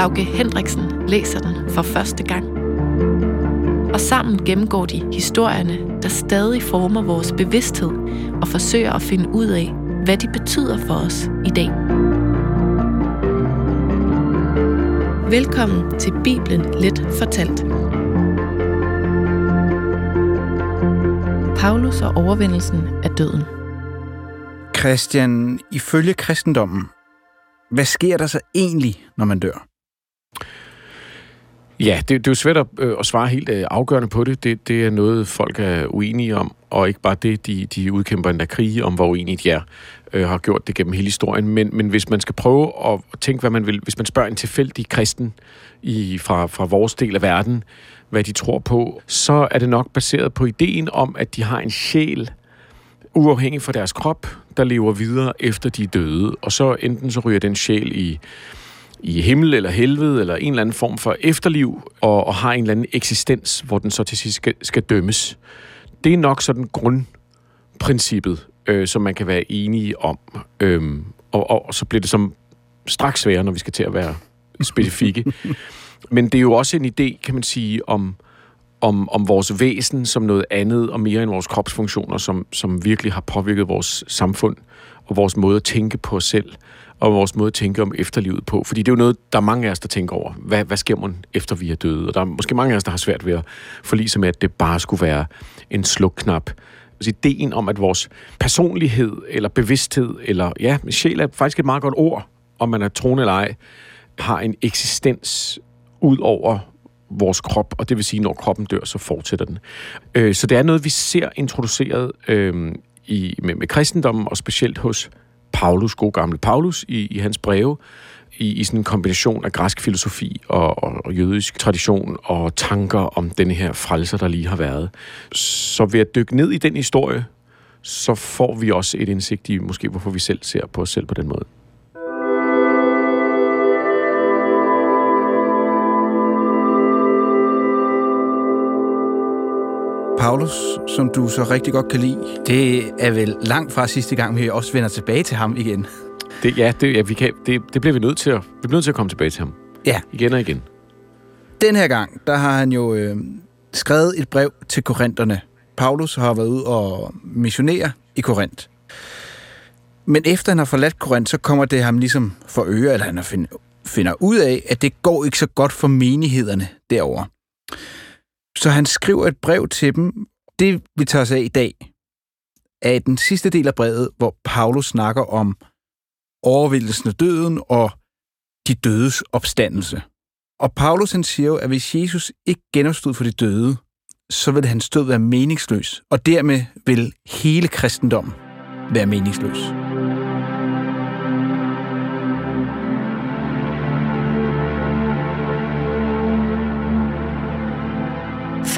Lauke Hendriksen læser den for første gang. Og sammen gennemgår de historierne, der stadig former vores bevidsthed og forsøger at finde ud af, hvad de betyder for os i dag. Velkommen til Bibelen Let Fortalt. Paulus og overvindelsen af døden. Christian, ifølge kristendommen, hvad sker der så egentlig, når man dør? Ja, det, det er jo svært at, øh, at svare helt øh, afgørende på det. det. Det er noget, folk er uenige om, og ikke bare det, de, de udkæmper endda krige om, hvor uenige de er, øh, har gjort det gennem hele historien. Men, men hvis man skal prøve at tænke, hvad man vil, hvis man spørger en tilfældig kristen i, fra, fra vores del af verden, hvad de tror på, så er det nok baseret på ideen om, at de har en sjæl, uafhængig fra deres krop, der lever videre efter de er døde. Og så enten så ryger den sjæl i i himmel eller helvede, eller en eller anden form for efterliv, og, og har en eller anden eksistens, hvor den så til sidst skal, skal dømmes. Det er nok sådan grundprincippet, øh, som man kan være enige om. Øhm, og, og, og så bliver det som straks sværere, når vi skal til at være specifikke. Men det er jo også en idé, kan man sige, om, om, om vores væsen som noget andet og mere end vores kropsfunktioner, som, som virkelig har påvirket vores samfund og vores måde at tænke på os selv og vores måde at tænke om efterlivet på. Fordi det er jo noget, der er mange af os, der tænker over. Hvad, hvad sker man efter vi er døde? Og der er måske mange af os, der har svært ved at forlige sig med, at det bare skulle være en slukknap. Altså ideen om, at vores personlighed eller bevidsthed, eller ja, sjæl er faktisk et meget godt ord, om man er troende eller ej, har en eksistens ud over vores krop, og det vil sige, når kroppen dør, så fortsætter den. Øh, så det er noget, vi ser introduceret øh, i, med, med kristendommen, og specielt hos Paulus, god gamle Paulus, i, i hans breve, i, i sådan en kombination af græsk filosofi og, og, og jødisk tradition og tanker om denne her frelser, der lige har været. Så ved at dykke ned i den historie, så får vi også et indsigt i, måske hvorfor vi selv ser på os selv på den måde. Paulus, som du så rigtig godt kan lide, det er vel langt fra sidste gang, vi også vender tilbage til ham igen. Det, ja, det, ja vi kan, det, det bliver vi nødt til at, vi bliver nødt til at komme tilbage til ham. Ja. Igen og igen. Den her gang, der har han jo øh, skrevet et brev til korinterne. Paulus har været ude og missionere i Korinth. Men efter han har forladt Korinth, så kommer det ham ligesom for øre, eller han finder, finder ud af, at det går ikke så godt for menighederne derovre. Så han skriver et brev til dem. Det, vi tager os af i dag, er den sidste del af brevet, hvor Paulus snakker om overvindelsen af døden og de dødes opstandelse. Og Paulus han siger jo, at hvis Jesus ikke genopstod for de døde, så vil hans død være meningsløs, og dermed vil hele kristendommen være meningsløs.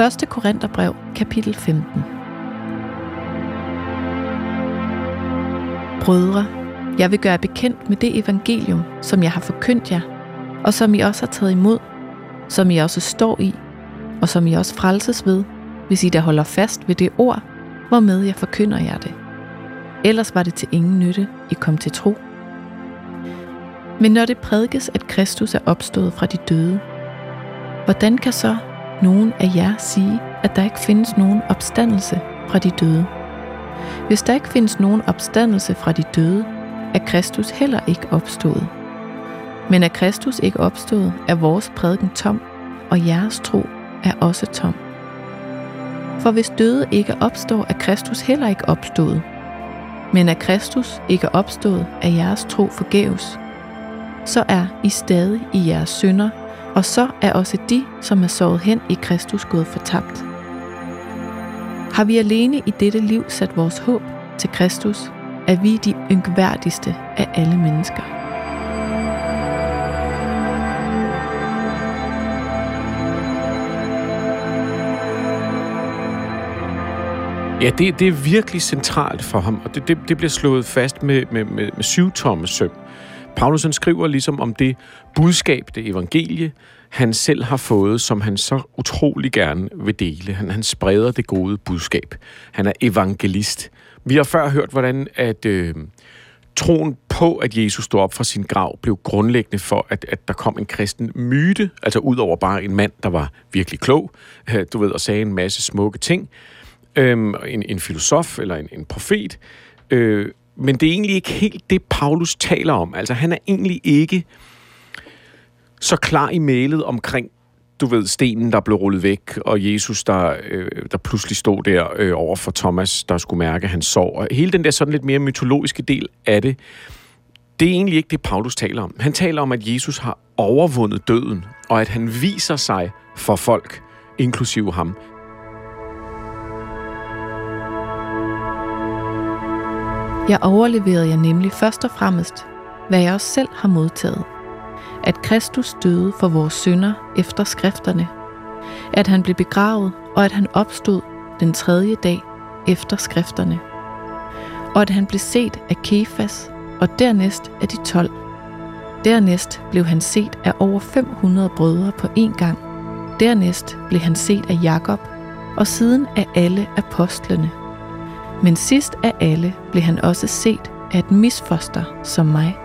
1. Korintherbrev, kapitel 15. Brødre, jeg vil gøre bekendt med det evangelium, som jeg har forkyndt jer, og som I også har taget imod, som I også står i, og som I også frelses ved, hvis I da holder fast ved det ord, hvormed jeg forkynder jer det. Ellers var det til ingen nytte, I kom til tro. Men når det prædikes, at Kristus er opstået fra de døde, hvordan kan så nogen af jer sige, at der ikke findes nogen opstandelse fra de døde. Hvis der ikke findes nogen opstandelse fra de døde, er Kristus heller ikke opstået. Men er Kristus ikke opstået, er vores prædiken tom, og jeres tro er også tom. For hvis døde ikke opstår, er Kristus heller ikke opstået. Men er Kristus ikke opstået, er jeres tro forgæves. Så er I stadig i jeres synder, og så er også de, som er sovet hen i Kristus, gået fortabt. Har vi alene i dette liv sat vores håb til Kristus, er vi de yngværdigste af alle mennesker. Ja, det, det er virkelig centralt for ham, og det, det, det bliver slået fast med, med, med, med syvtommesøm. Paulus han skriver ligesom om det budskab, det evangelie, han selv har fået, som han så utrolig gerne vil dele. Han, han spreder det gode budskab. Han er evangelist. Vi har før hørt, hvordan at øh, troen på, at Jesus stod op fra sin grav, blev grundlæggende for, at, at der kom en kristen myte, altså ud over bare en mand, der var virkelig klog, øh, du ved, og sagde en masse smukke ting, øh, en, en filosof eller en, en profet, øh, men det er egentlig ikke helt det, Paulus taler om. Altså, han er egentlig ikke så klar i mailet omkring, du ved, stenen, der blev rullet væk, og Jesus, der, øh, der pludselig stod der øh, over for Thomas, der skulle mærke at han sov. Og hele den der sådan lidt mere mytologiske del af det, det er egentlig ikke det, Paulus taler om. Han taler om, at Jesus har overvundet døden, og at han viser sig for folk, inklusive ham. Jeg overleverede jer nemlig først og fremmest, hvad jeg også selv har modtaget. At Kristus døde for vores synder efter skrifterne. At han blev begravet, og at han opstod den tredje dag efter skrifterne. Og at han blev set af Kefas, og dernæst af de tolv. Dernæst blev han set af over 500 brødre på én gang. Dernæst blev han set af Jakob, og siden af alle apostlene. Men sidst af alle blev han også set af et misfoster som mig.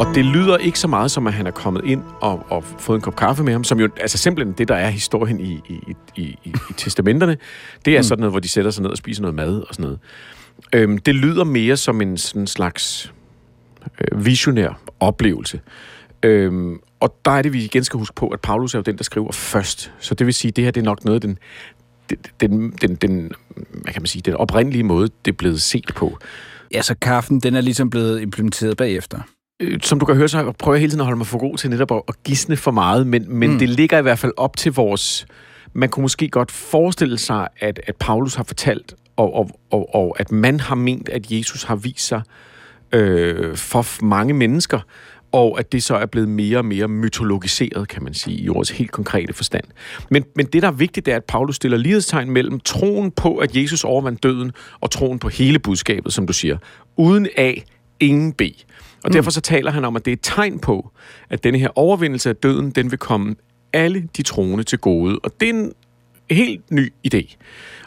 Og det lyder ikke så meget som, at han er kommet ind og, og fået en kop kaffe med ham, som jo, altså simpelthen det, der er historien i, i, i, i, i testamenterne, det er mm. sådan noget, hvor de sætter sig ned og spiser noget mad og sådan noget. Øhm, det lyder mere som en sådan slags øh, visionær oplevelse. Øhm, og der er det, vi igen skal huske på, at Paulus er jo den, der skriver først. Så det vil sige, at det her det er nok noget, den, den, den, den, hvad kan man sige, den oprindelige måde, det er blevet set på. Ja, så kaffen, den er ligesom blevet implementeret bagefter. Øh, som du kan høre, så prøver jeg hele tiden at holde mig for god til netop at, at gisne for meget, men, men mm. det ligger i hvert fald op til vores... Man kunne måske godt forestille sig, at, at Paulus har fortalt, og, og, og, og at man har ment, at Jesus har vist sig øh, for mange mennesker, og at det så er blevet mere og mere mytologiseret, kan man sige, i ordets helt konkrete forstand. Men, men det, der er vigtigt, det er, at Paulus stiller lighedstegn mellem troen på, at Jesus overvandt døden, og troen på hele budskabet, som du siger. Uden A, ingen B. Og mm. derfor så taler han om, at det er et tegn på, at denne her overvindelse af døden, den vil komme alle de troende til gode. Og det er en helt ny idé.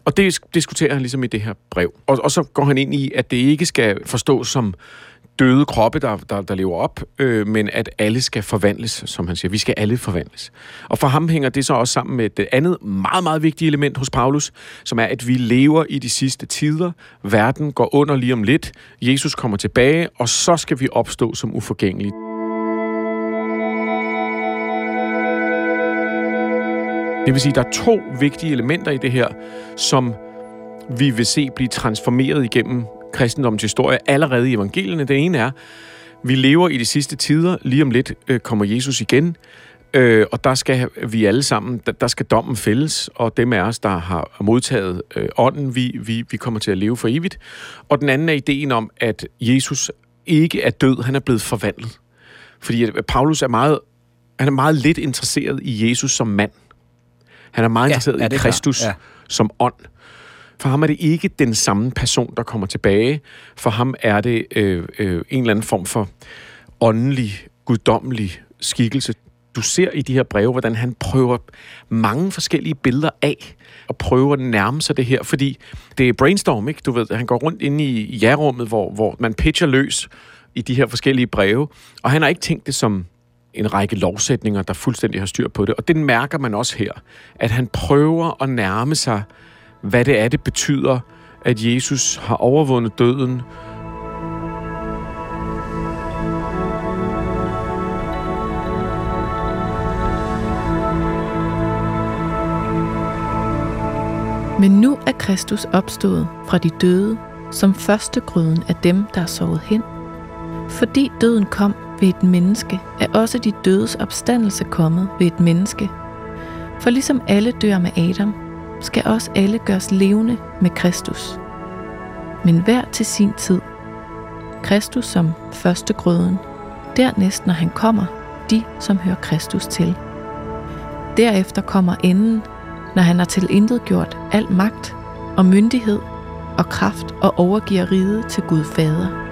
Og det diskuterer han ligesom i det her brev. Og, og så går han ind i, at det ikke skal forstås som døde kroppe, der, der, der lever op, øh, men at alle skal forvandles, som han siger. Vi skal alle forvandles. Og for ham hænger det så også sammen med det andet meget, meget vigtige element hos Paulus, som er, at vi lever i de sidste tider. Verden går under lige om lidt. Jesus kommer tilbage, og så skal vi opstå som uforgængelige. Det vil sige, at der er to vigtige elementer i det her, som vi vil se blive transformeret igennem kristendommens historie allerede i evangelierne. Det ene er, vi lever i de sidste tider. Lige om lidt øh, kommer Jesus igen. Øh, og der skal vi alle sammen, der, der skal dommen fældes, og dem af os, der har modtaget øh, ånden, vi, vi, vi kommer til at leve for evigt. Og den anden er ideen om, at Jesus ikke er død, han er blevet forvandlet. Fordi at Paulus er meget, han er meget lidt interesseret i Jesus som mand. Han er meget ja, interesseret ja, i Kristus ja. som ånd. For ham er det ikke den samme person, der kommer tilbage. For ham er det øh, øh, en eller anden form for åndelig, guddommelig skikkelse. Du ser i de her breve, hvordan han prøver mange forskellige billeder af, og prøver at nærme sig det her, fordi det er brainstorm, ikke? Du ved, han går rundt inde i ja-rummet, hvor, hvor man pitcher løs i de her forskellige breve, og han har ikke tænkt det som en række lovsætninger, der fuldstændig har styr på det. Og det mærker man også her, at han prøver at nærme sig hvad det er, det betyder, at Jesus har overvundet døden. Men nu er Kristus opstået fra de døde, som første gryden af dem, der er sovet hen. Fordi døden kom ved et menneske, er også de dødes opstandelse kommet ved et menneske. For ligesom alle dør med Adam, skal også alle gøres levende med Kristus. Men hver til sin tid. Kristus som første grøden, dernæst når han kommer, de som hører Kristus til. Derefter kommer enden, når han har tilintetgjort al magt og myndighed og kraft og overgiver riget til Gud Fader.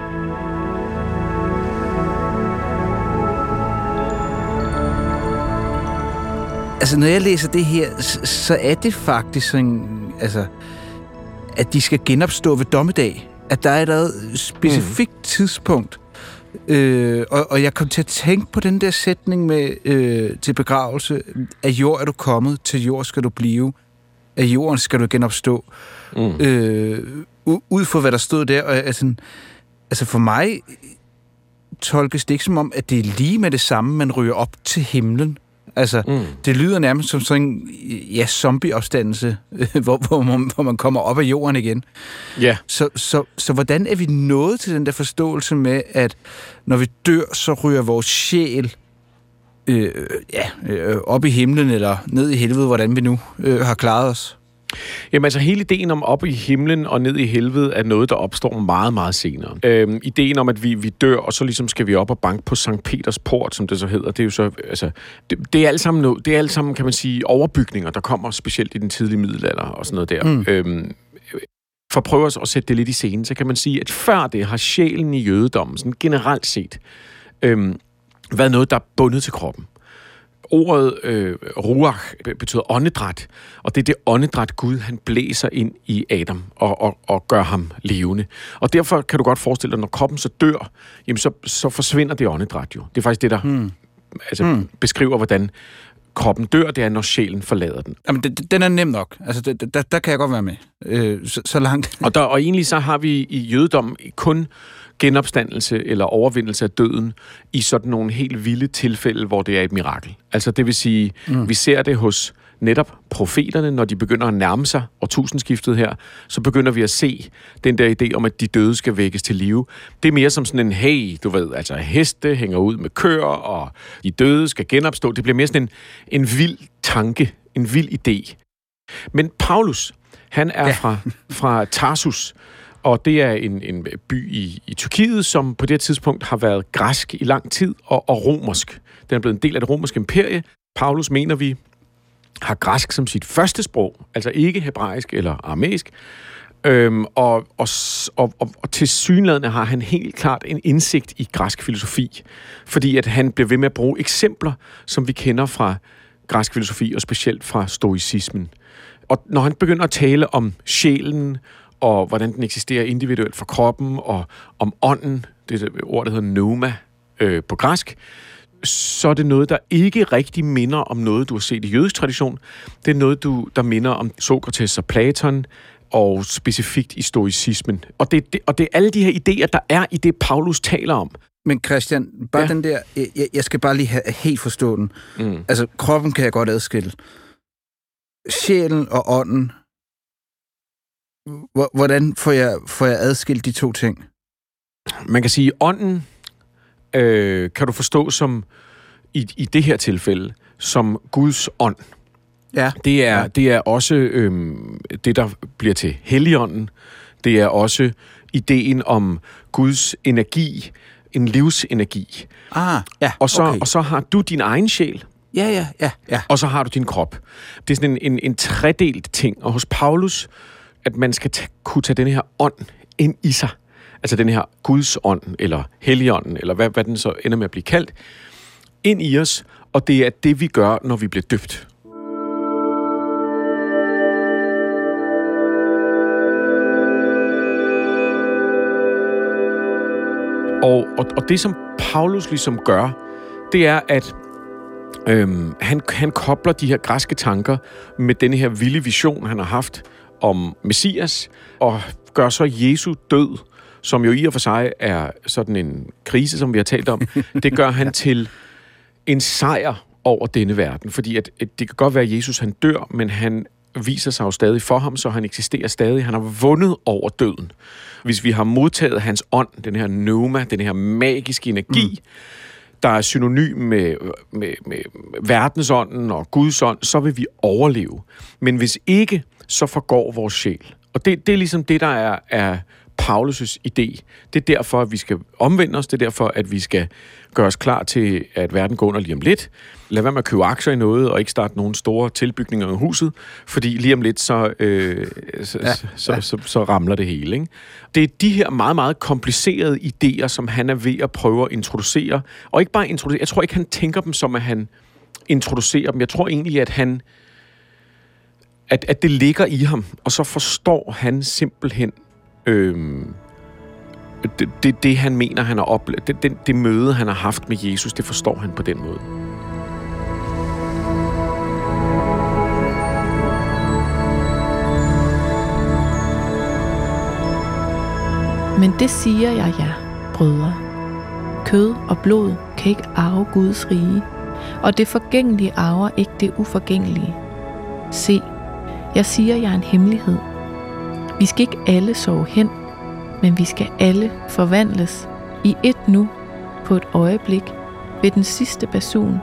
Altså, når jeg læser det her, så er det faktisk sådan, altså, at de skal genopstå ved dommedag. At der er et specifikt mm. tidspunkt. Øh, og, og jeg kom til at tænke på den der sætning med øh, til begravelse. Af jord er du kommet, til jord skal du blive. Af jorden skal du genopstå. Mm. Øh, ud fra hvad der stod der. Og, altså, altså for mig tolkes det ikke som om, at det er lige med det samme, man ryger op til himlen. Altså, mm. det lyder nærmest som sådan en ja, zombieopstandelse, hvor, hvor, man, hvor man kommer op af jorden igen. Ja. Yeah. Så, så, så hvordan er vi nået til den der forståelse med, at når vi dør, så ryger vores sjæl øh, ja, øh, op i himlen eller ned i helvede, hvordan vi nu øh, har klaret os? Jamen altså, hele ideen om op i himlen og ned i helvede er noget, der opstår meget, meget senere. Øhm, ideen om, at vi, vi dør, og så ligesom skal vi op og banke på Sankt Peters port, som det så hedder, det er jo så, altså, det, det er alt sammen, noget, det er alt sammen, kan man sige, overbygninger, der kommer specielt i den tidlige middelalder og sådan noget der. Mm. Øhm, for at prøve at sætte det lidt i scenen, så kan man sige, at før det har sjælen i jødedommen, sådan generelt set, øhm, været noget, der er bundet til kroppen ordet øh, ruach betyder åndedræt, og det er det åndedræt Gud, han blæser ind i Adam og, og, og gør ham levende. Og derfor kan du godt forestille dig, når kroppen så dør, jamen så, så forsvinder det åndedræt jo. Det er faktisk det, der hmm. Altså, hmm. beskriver, hvordan kroppen dør, det er, når sjælen forlader den. Jamen, det, den er nem nok. Altså, det, der, der kan jeg godt være med. Øh, så, så langt. og, der, og egentlig så har vi i jødedom kun genopstandelse eller overvindelse af døden i sådan nogle helt vilde tilfælde, hvor det er et mirakel. Altså det vil sige, mm. vi ser det hos netop profeterne, når de begynder at nærme sig årtusindskiftet her, så begynder vi at se den der idé om, at de døde skal vækkes til live. Det er mere som sådan en, hey, du ved, altså heste hænger ud med køer, og de døde skal genopstå. Det bliver mere sådan en, en vild tanke, en vild idé. Men Paulus, han er ja. fra, fra Tarsus, og det er en, en by i, i Tyrkiet, som på det tidspunkt har været græsk i lang tid og, og romersk. Den er blevet en del af det romerske imperie. Paulus mener vi har græsk som sit første sprog, altså ikke hebraisk eller aramæisk. Øhm, og, og, og, og, og til synlædende har han helt klart en indsigt i græsk filosofi, fordi at han bliver ved med at bruge eksempler, som vi kender fra græsk filosofi, og specielt fra stoicismen. Og når han begynder at tale om sjælen og hvordan den eksisterer individuelt for kroppen, og om ånden, det er et ord, der hedder pneuma øh, på græsk, så er det noget, der ikke rigtig minder om noget, du har set i jødisk tradition. Det er noget, du, der minder om Sokrates og Platon, og specifikt i stoicismen. Og det, det, og det er alle de her idéer, der er i det, Paulus taler om. Men Christian, bare ja. den der, jeg, jeg skal bare lige have helt forstå den. Mm. Altså, kroppen kan jeg godt adskille. Sjælen og ånden, Hvordan får jeg, får jeg adskilt de to ting? Man kan sige, ånden øh, kan du forstå som, i, i det her tilfælde, som Guds ånd. Ja. Det er, ja. det er også øh, det, der bliver til Helligånden. Det er også ideen om Guds energi, en livsenergi. Ah, ja, og, så, okay. og så har du din egen sjæl. Ja, ja, ja, ja. Og så har du din krop. Det er sådan en, en, en tredelt ting. Og hos Paulus, at man skal t- kunne tage den her ånd ind i sig. Altså den her Guds ånd, eller Helligånden, eller hvad, hvad den så ender med at blive kaldt, ind i os, og det er det, vi gør, når vi bliver døbt. Og, og, og det, som Paulus ligesom gør, det er, at øhm, han, han kobler de her græske tanker med den her vilde vision, han har haft om Messias, og gør så Jesu død, som jo i og for sig er sådan en krise, som vi har talt om, det gør han til en sejr over denne verden. Fordi at, at det kan godt være, at Jesus han dør, men han viser sig jo stadig for ham, så han eksisterer stadig. Han har vundet over døden. Hvis vi har modtaget hans ånd, den her pneuma, den her magiske energi, mm. der er synonym med, med, med verdensånden og Guds ånd, så vil vi overleve. Men hvis ikke, så forgår vores sjæl. Og det, det er ligesom det, der er, er Paulus' idé. Det er derfor, at vi skal omvende os. Det er derfor, at vi skal gøre os klar til, at verden går under lige om lidt. Lad være med at købe aktier i noget, og ikke starte nogle store tilbygninger i huset, fordi lige om lidt, så, øh, så, ja, så, ja. Så, så, så ramler det hele. Ikke? Det er de her meget, meget komplicerede idéer, som han er ved at prøve at introducere. Og ikke bare introducere, jeg tror ikke, han tænker dem som, at han introducerer dem. Jeg tror egentlig, at han at, at det ligger i ham, og så forstår han simpelthen øh, det, det, det, han mener, han har oplevet, det, det, det møde, han har haft med Jesus, det forstår han på den måde. Men det siger jeg jer, brødre. Kød og blod kan ikke arve Guds rige, og det forgængelige arver ikke det uforgængelige. Se, jeg siger jer en hemmelighed. Vi skal ikke alle sove hen, men vi skal alle forvandles i et nu på et øjeblik ved den sidste basun.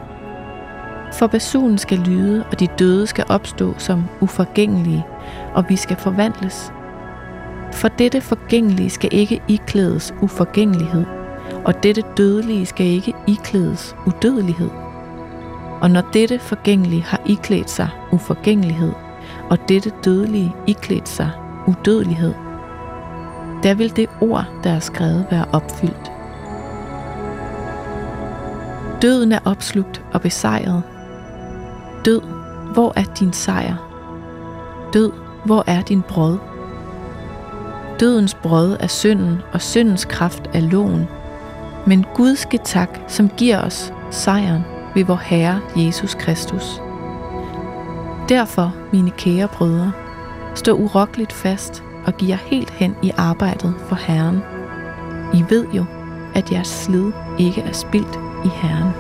For basunen skal lyde, og de døde skal opstå som uforgængelige, og vi skal forvandles. For dette forgængelige skal ikke iklædes uforgængelighed, og dette dødelige skal ikke iklædes udødelighed. Og når dette forgængelige har iklædt sig uforgængelighed, og dette dødelige iklædt sig udødelighed, der vil det ord, der er skrevet, være opfyldt. Døden er opslugt og besejret. Død, hvor er din sejr? Død, hvor er din brød? Dødens brød er synden, og syndens kraft er loven. Men Gud skal tak, som giver os sejren ved vor Herre Jesus Kristus. Derfor, mine kære brødre, stå urokkeligt fast og giv jer helt hen i arbejdet for Herren. I ved jo, at jeres slid ikke er spildt i Herren.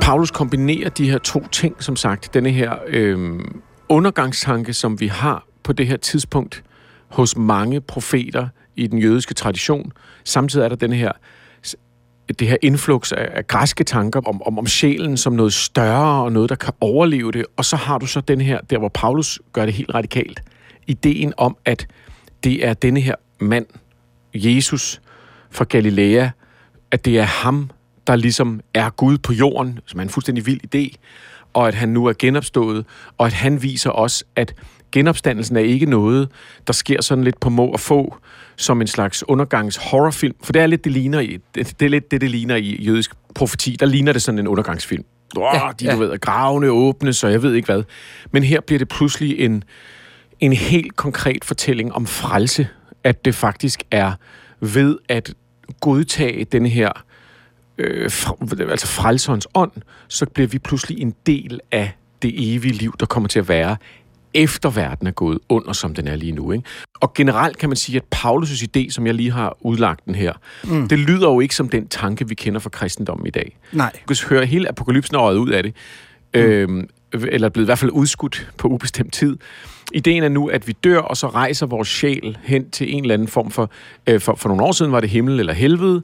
Paulus kombinerer de her to ting, som sagt. Denne her øh, undergangstanke, som vi har på det her tidspunkt hos mange profeter i den jødiske tradition. Samtidig er der den her det her influx af, af græske tanker om, om, om sjælen som noget større og noget, der kan overleve det. Og så har du så den her, der hvor Paulus gør det helt radikalt. Ideen om, at det er denne her mand, Jesus fra Galilea, at det er ham, der ligesom er Gud på jorden, som er en fuldstændig vild idé, og at han nu er genopstået, og at han viser os, at genopstandelsen er ikke noget, der sker sådan lidt på må og få, som en slags undergangs horrorfilm, for det er lidt det ligner i, det, er lidt det, det ligner i jødisk profeti. Der ligner det sådan en undergangsfilm. Oh, ja, de, ja. du ved, gravene åbnes, og jeg ved ikke hvad. Men her bliver det pludselig en, en helt konkret fortælling om frelse, at det faktisk er ved at godtage den her øh, altså frelserens ånd, så bliver vi pludselig en del af det evige liv, der kommer til at være efter verden er gået under, som den er lige nu. Ikke? Og generelt kan man sige, at Paulus' idé, som jeg lige har udlagt den her, mm. det lyder jo ikke som den tanke, vi kender fra kristendommen i dag. Nej. Du kan høre hele apokalypsen øjet ud af det. Mm. Øhm, eller blevet i hvert fald udskudt på ubestemt tid. Ideen er nu, at vi dør, og så rejser vores sjæl hen til en eller anden form for... Øh, for, for nogle år siden var det himmel eller helvede.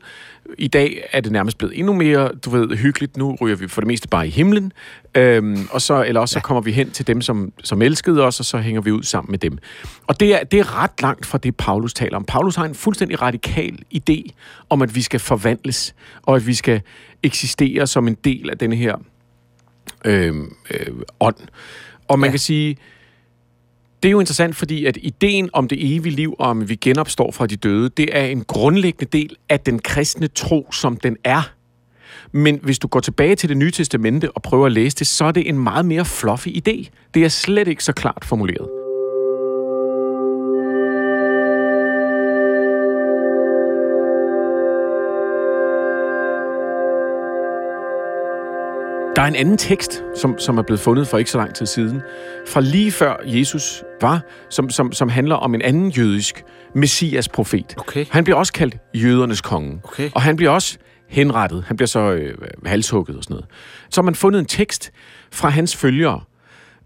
I dag er det nærmest blevet endnu mere, du ved, hyggeligt. Nu ryger vi for det meste bare i himlen. Øhm, og så, eller også så kommer vi hen til dem, som, som elskede os, og så hænger vi ud sammen med dem. Og det er, det er ret langt fra det, Paulus taler om. Paulus har en fuldstændig radikal idé om, at vi skal forvandles, og at vi skal eksistere som en del af denne her øh, øh, ånd. Og man ja. kan sige, det er jo interessant, fordi at ideen om det evige liv, og om vi genopstår fra de døde, det er en grundlæggende del af den kristne tro, som den er. Men hvis du går tilbage til det nye testamente og prøver at læse det, så er det en meget mere fluffy idé. Det er slet ikke så klart formuleret. Der er en anden tekst, som, som er blevet fundet for ikke så lang tid siden, fra lige før Jesus var, som, som, som handler om en anden jødisk messias-profet. Okay. Han bliver også kaldt jødernes konge. Okay. Og han bliver også henrettet. Han bliver så øh, halshugget og sådan noget. Så har man fundet en tekst fra hans følgere.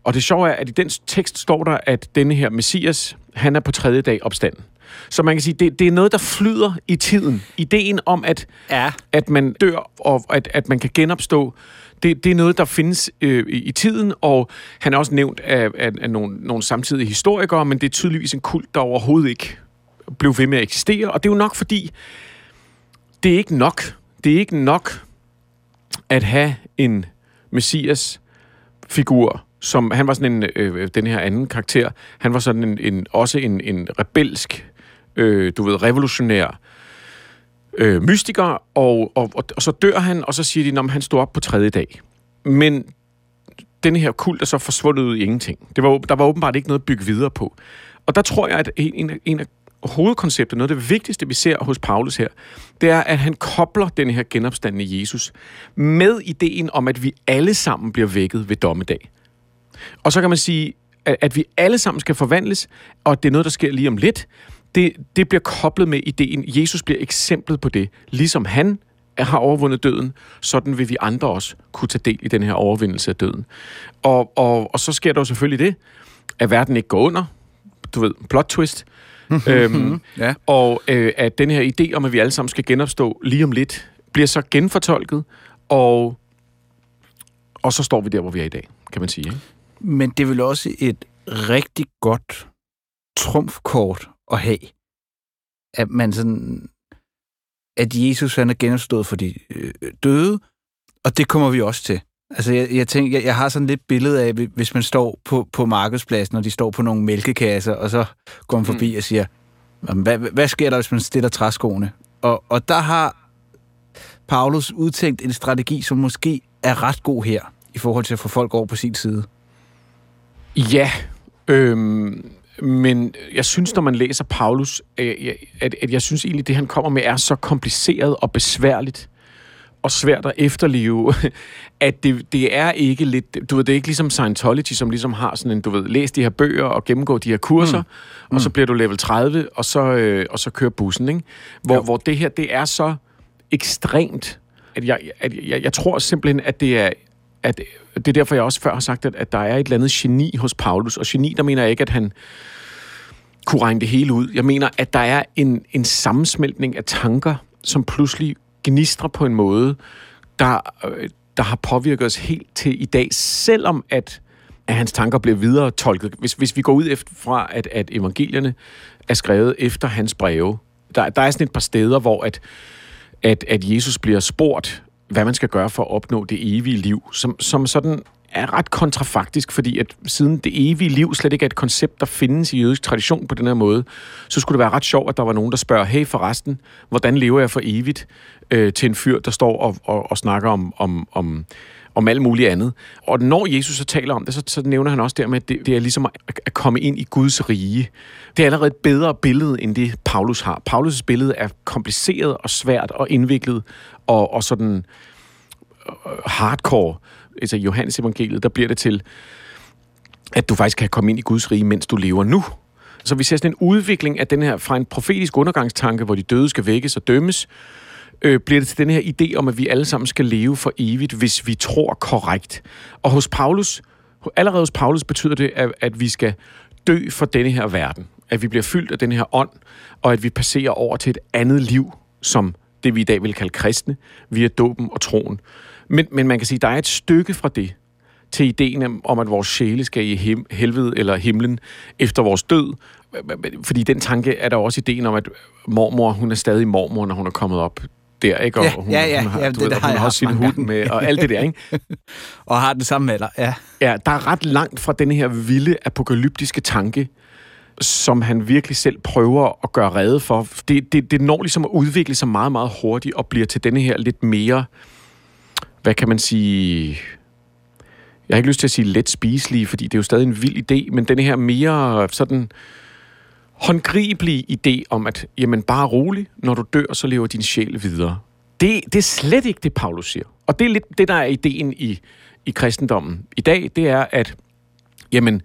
Og det sjove er, at i den tekst står der, at denne her messias, han er på tredje dag opstanden. Så man kan sige, det, det er noget, der flyder i tiden. Ideen om, at, ja. at man dør, og at, at man kan genopstå, det, det er noget, der findes øh, i, tiden, og han er også nævnt af, af, af nogle, nogle samtidige historikere, men det er tydeligvis en kult, der overhovedet ikke blev ved med at eksistere, og det er jo nok fordi, det er ikke nok. Det er ikke nok at have en messias figur, som han var sådan en, øh, den her anden karakter, han var sådan en, en også en, en rebelsk, øh, du ved, revolutionær øh, mystiker, og, og, og, og så dør han, og så siger de, at han stod op på tredje dag. Men den her kult er så forsvundet ud i ingenting. Det var, der var åbenbart ikke noget at bygge videre på. Og der tror jeg, at en, en af hovedkonceptet, noget af det vigtigste, vi ser hos Paulus her, det er, at han kobler den her genopstandende Jesus med ideen om, at vi alle sammen bliver vækket ved dommedag. Og så kan man sige, at, at vi alle sammen skal forvandles, og det er noget, der sker lige om lidt. Det, det bliver koblet med ideen, Jesus bliver eksemplet på det. Ligesom han har overvundet døden, sådan vil vi andre også kunne tage del i den her overvindelse af døden. Og, og, og så sker der jo selvfølgelig det, at verden ikke går under. Du ved, plot twist øhm, ja. Og øh, at den her idé om, at vi alle sammen skal genopstå lige om lidt, bliver så genfortolket, og, og så står vi der, hvor vi er i dag, kan man sige. Ikke? Men det er vel også et rigtig godt trumfkort at have, at man sådan, at Jesus han er genopstået for de øh, døde, og det kommer vi også til. Altså, jeg, jeg tænker, jeg, jeg har sådan lidt billede af, hvis man står på, på markedspladsen, og de står på nogle mælkekasser, og så går man forbi mm. og siger, hvad, hvad sker der, hvis man stiller træskoene? Og, og der har Paulus udtænkt en strategi, som måske er ret god her, i forhold til at få folk over på sin side. Ja, øhm, men jeg synes, når man læser Paulus, at, at, at jeg synes egentlig, det han kommer med er så kompliceret og besværligt, og svært at efterleve, at det, det er ikke lidt, du ved, det er ikke ligesom Scientology, som ligesom har sådan en, du ved, læs de her bøger og gennemgå de her kurser, mm. og så mm. bliver du level 30, og så, øh, og så kører bussen, ikke? Hvor, hvor det her, det er så ekstremt, at jeg, at jeg, jeg tror simpelthen, at det er, at det er derfor, jeg også før har sagt, at, at der er et eller andet geni hos Paulus, og geni, der mener jeg ikke, at han kunne regne det hele ud. Jeg mener, at der er en, en sammensmeltning af tanker, som pludselig gnistrer på en måde, der, øh, der har påvirket os helt til i dag, selvom at, at hans tanker bliver videre tolket. Hvis, hvis vi går ud efter fra, at, at evangelierne er skrevet efter hans breve, der, der er sådan et par steder, hvor at, at, at Jesus bliver spurgt, hvad man skal gøre for at opnå det evige liv, som, som sådan er ret kontrafaktisk, fordi at siden det evige liv slet ikke er et koncept, der findes i jødisk tradition på den her måde, så skulle det være ret sjovt, at der var nogen, der spørger, hey forresten, hvordan lever jeg for evigt øh, til en fyr, der står og, og, og snakker om, om, om, om alt muligt andet. Og når Jesus så taler om det, så, så nævner han også der med, at det, det er ligesom at, at komme ind i Guds rige. Det er allerede et bedre billede, end det Paulus har. Paulus' billede er kompliceret og svært og indviklet og, og sådan øh, hardcore altså i Johannes evangeliet, der bliver det til, at du faktisk kan komme ind i Guds rige, mens du lever nu. Så vi ser sådan en udvikling af den her, fra en profetisk undergangstanke, hvor de døde skal vækkes og dømmes, øh, bliver det til den her idé om, at vi alle sammen skal leve for evigt, hvis vi tror korrekt. Og hos Paulus, allerede hos Paulus betyder det, at, at vi skal dø for denne her verden. At vi bliver fyldt af den her ånd, og at vi passerer over til et andet liv, som det vi i dag vil kalde kristne, via dåben og troen. Men, men man kan sige, der er et stykke fra det til ideen om, at vores sjæle skal i helvede eller himlen efter vores død. Fordi den tanke er der også ideen om, at mormor, hun er stadig mormor, når hun er kommet op der, ikke? Og ja, hun, ja, ja, hun har, ja, det, ved, det har hun har også sin hund med, og alt det der, ikke? og har den samme alder, ja. Ja, der er ret langt fra den her vilde apokalyptiske tanke, som han virkelig selv prøver at gøre rede for. Det, det, det når ligesom at udvikle sig meget, meget hurtigt og bliver til denne her lidt mere, hvad kan man sige, jeg har ikke lyst til at sige let spiselige, fordi det er jo stadig en vild idé, men denne her mere sådan håndgribelige idé om, at jamen bare rolig, når du dør, så lever din sjæl videre. Det, det er slet ikke det, Paulus siger. Og det er lidt det, der er ideen i, i kristendommen i dag, det er, at jamen,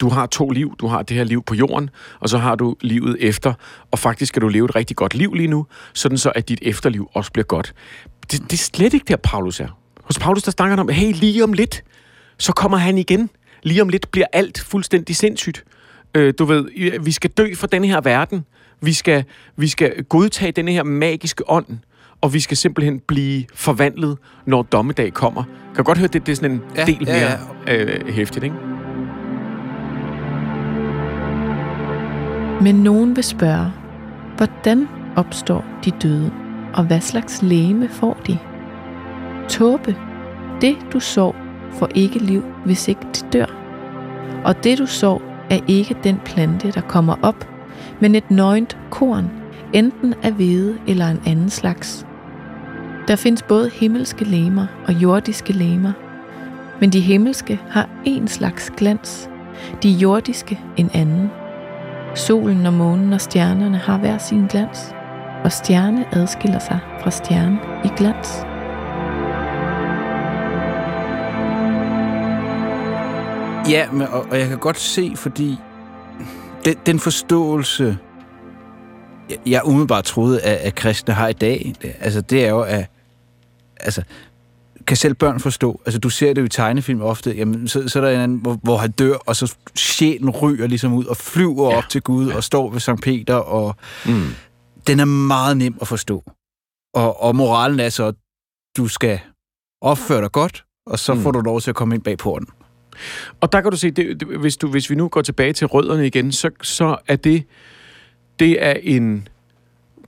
du har to liv. Du har det her liv på jorden, og så har du livet efter. Og faktisk skal du leve et rigtig godt liv lige nu, sådan så at dit efterliv også bliver godt. Det, det er slet ikke der, Paulus er. Hos Paulus, der snakker han om, hey, lige om lidt, så kommer han igen. Lige om lidt bliver alt fuldstændig sindssygt. Øh, du ved, vi skal dø for den her verden. Vi skal, vi skal godtage den her magiske ånd. og vi skal simpelthen blive forvandlet, når dommedag kommer. Kan du godt høre, det, det er sådan en Ja, del ja, mere Øh, hæftigt, ikke? Men nogen vil spørge, hvordan opstår de døde, og hvad slags læme får de? Tåbe, det du sår, får ikke liv, hvis ikke det dør. Og det du sår, er ikke den plante, der kommer op, men et nøgent korn, enten af hvede eller en anden slags. Der findes både himmelske lemer og jordiske lemer, men de himmelske har en slags glans, de jordiske en anden. Solen og månen og stjernerne har hver sin glans, og stjerne adskiller sig fra stjerne i glans. Ja, men, og, og jeg kan godt se, fordi den, den forståelse, jeg, jeg umiddelbart troede, at, at kristne har i dag, det, altså det er jo, at altså, kan selv børn forstå, altså du ser det jo i tegnefilm ofte, jamen, så, så er der en anden, hvor, hvor han dør, og så sjælen ryger ligesom ud og flyver ja. op til Gud og står ved Sankt Peter, og Mm. den er meget nem at forstå. Og, og moralen er så, at du skal opføre dig godt, og så Mm. får du lov til at komme ind bag porten. Og der kan du se, det, det, hvis, du, hvis vi nu går tilbage til rødderne igen, så, så er det, det er en,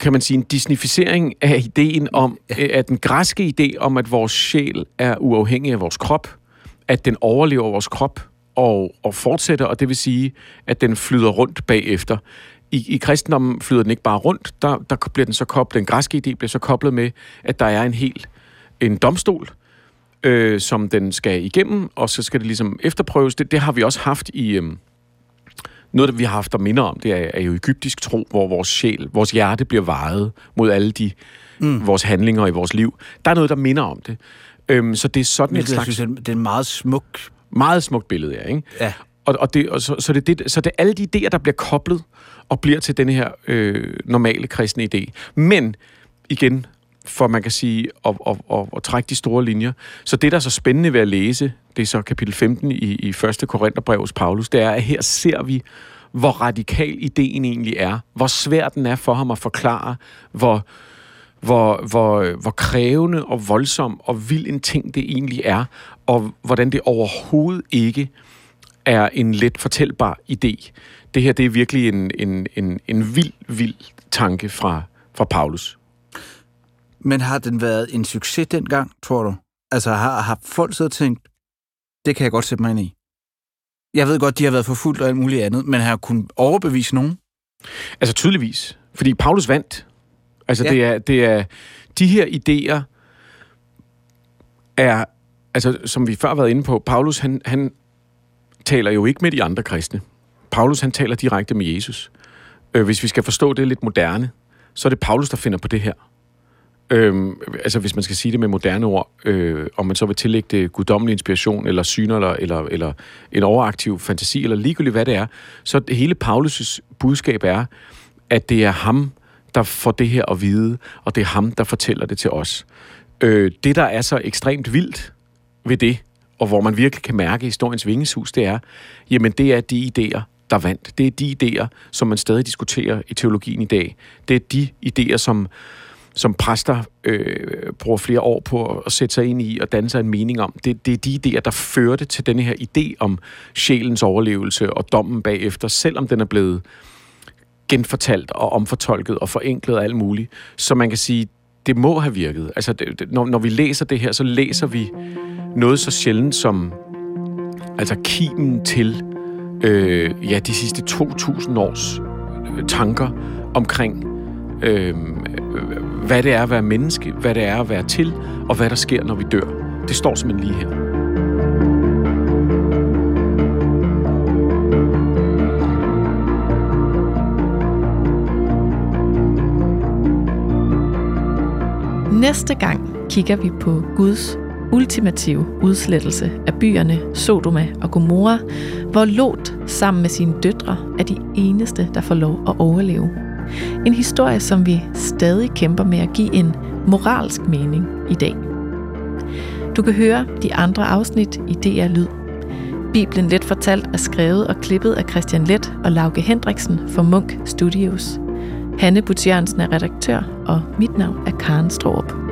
kan man sige, en disnificering af ideen om, ja. at den græske idé om, at vores sjæl er uafhængig af vores krop, at den overlever vores krop og, og fortsætter, og det vil sige, at den flyder rundt bagefter. I, I kristendommen flyder den ikke bare rundt, der, der bliver den så koblet, den græske idé bliver så koblet med, at der er en helt en domstol, øh, som den skal igennem, og så skal det ligesom efterprøves. Det, det har vi også haft i... Øh, noget, vi har haft der minder om, det er, er jo egyptisk tro, hvor vores sjæl, vores hjerte bliver vejet mod alle de mm. vores handlinger i vores liv. Der er noget, der minder om det. Øhm, så det er sådan et Hvilket jeg slags synes, er- det er en meget smuk... meget smukt billede, ja, ikke? Ja. Og, og, det, og så, så, det, det, så det er alle de idéer, der bliver koblet og bliver til den her øh, normale kristne idé. Men igen, for man kan sige, at, at, at, at trække de store linjer. Så det, der er så spændende ved at læse, det er så kapitel 15 i, i 1. Korintherbrev hos Paulus, det er, at her ser vi, hvor radikal ideen egentlig er. Hvor svær den er for ham at forklare, hvor, hvor, hvor, hvor krævende og voldsom og vild en ting det egentlig er, og hvordan det overhovedet ikke er en let fortælbar idé. Det her, det er virkelig en, en, en, en vild, vild tanke fra, fra Paulus. Men har den været en succes dengang, tror du? Altså har, har folk og tænkt, det kan jeg godt sætte mig ind i? Jeg ved godt, de har været forfulgt og alt muligt andet, men har kunnet overbevise nogen? Altså tydeligvis. Fordi Paulus vandt. Altså Ja. ja. det, er, det er... De her idéer er... Altså, som vi før har været inde på, Paulus, han, han taler jo ikke med de andre kristne. Paulus, han taler direkte med Jesus. Øh, hvis vi skal forstå det lidt moderne, så er det Paulus, der finder på det her. Øhm, altså hvis man skal sige det med moderne ord, øh, om man så vil tillægge det guddommelig inspiration, eller syner, eller, eller, eller en overaktiv fantasi, eller ligegyldigt hvad det er, så det hele Paulus' budskab er, at det er ham, der får det her at vide, og det er ham, der fortæller det til os. Øh, det, der er så ekstremt vildt ved det, og hvor man virkelig kan mærke historiens vingeshus, det er, jamen det er de idéer, der vandt. Det er de idéer, som man stadig diskuterer i teologien i dag. Det er de idéer, som, som præster øh, bruger flere år på at sætte sig ind i og danne sig en mening om. Det, det er de idéer, der førte til denne her idé om sjælens overlevelse og dommen bagefter, selvom den er blevet genfortalt og omfortolket og forenklet og alt muligt. Så man kan sige, det må have virket. Altså, det, det, når, når vi læser det her, så læser vi noget så sjældent som altså kimen til øh, ja, de sidste 2.000 års øh, tanker omkring, øh, øh, hvad det er at være menneske, hvad det er at være til, og hvad der sker, når vi dør. Det står simpelthen lige her. Næste gang kigger vi på Guds ultimative udslettelse af byerne Sodoma og Gomorra, hvor Lot sammen med sine døtre er de eneste, der får lov at overleve. En historie, som vi stadig kæmper med at give en moralsk mening i dag. Du kan høre de andre afsnit i DR Lyd. Bibelen Let Fortalt er skrevet og klippet af Christian Let og Lauke Hendriksen for Munk Studios. Hanne Butjørnsen er redaktør, og mit navn er Karen Stroop.